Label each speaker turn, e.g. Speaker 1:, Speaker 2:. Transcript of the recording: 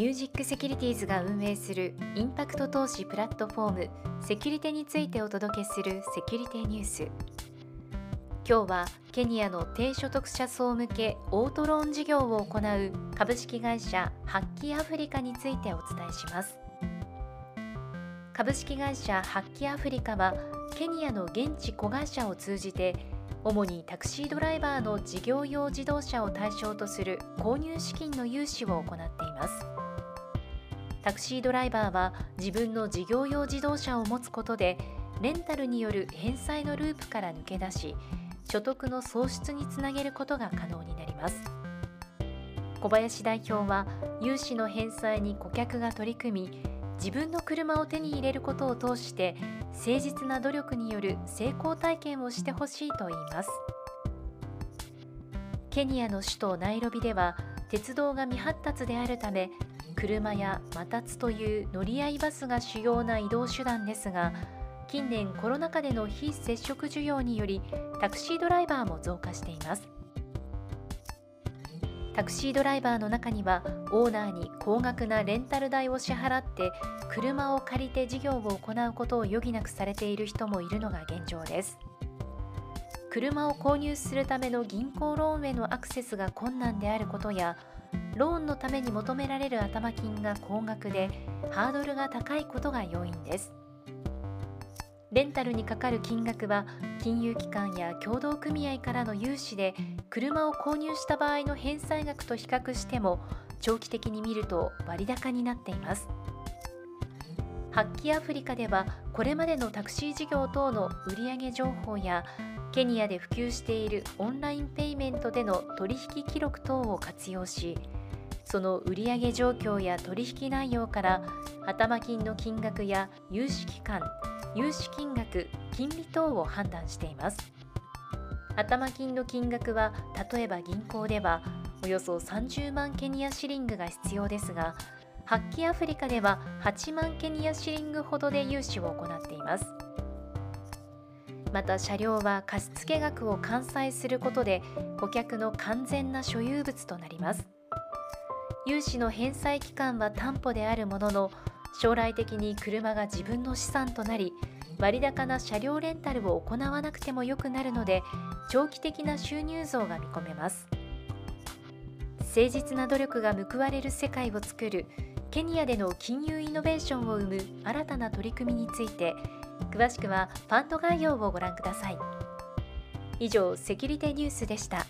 Speaker 1: ミュージックセキュリティーズが運営するインパクト投資プラットフォームセキュリテについてお届けするセキュリティニュース。今日はケニアの低所得者層向けオートローン事業を行う株式会社ハッキーアフリカについてお伝えします。株式会社ハッキーアフリカはケニアの現地子会社を通じて主にタクシードライバーの事業用自動車を対象とする購入資金の融資を行っています。タクシードライバーは自分の事業用自動車を持つことでレンタルによる返済のループから抜け出し所得の創出につなげることが可能になります。小林代表は融資の返済に顧客が取り組み自分の車を手に入れることを通して誠実な努力による成功体験をしてほしいと言います。ケニアの首都ナイロビでは鉄道が未発達であるため車やマタツという乗り合いバスが主要な移動手段ですが近年コロナ禍での非接触需要によりタクシードライバーも増加しています。タクシードライバーの中にはオーナーに高額なレンタル代を支払って車を借りて事業を行うことを余儀なくされている人もいるのが現状です。車を購入するための銀行ローンへのアクセスが困難であることやローンのために求められる頭金が高額でハードルが高いことが要因です。レンタルにかかる金額は金融機関や協同組合からの融資で車を購入した場合の返済額と比較しても長期的に見ると割高になっています。発揮アフリカではこれまでのタクシー事業等の売上情報やケニアで普及しているオンラインペイメントでの取引記録等を活用しその売上状況や取引内容から頭金の金額や融資期間融資金額金利等を判断しています。頭金の金額は例えば銀行ではおよそ30万ケニアシリングが必要ですが発揮アフリカでは8万ケニアシリングほどで融資を行っています。また車両は貸付額を完済することで顧客の完全な所有物となります。融資の返済期間は担保であるものの将来的に車が自分の資産となり割高な車両レンタルを行わなくてもよくなるので長期的な収入増が見込めます誠実な努力が報われる世界を作るケニアでの金融イノベーションを生む新たな取り組みについて詳しくはファンド概要をご覧ください以上セキュリティニュースでした。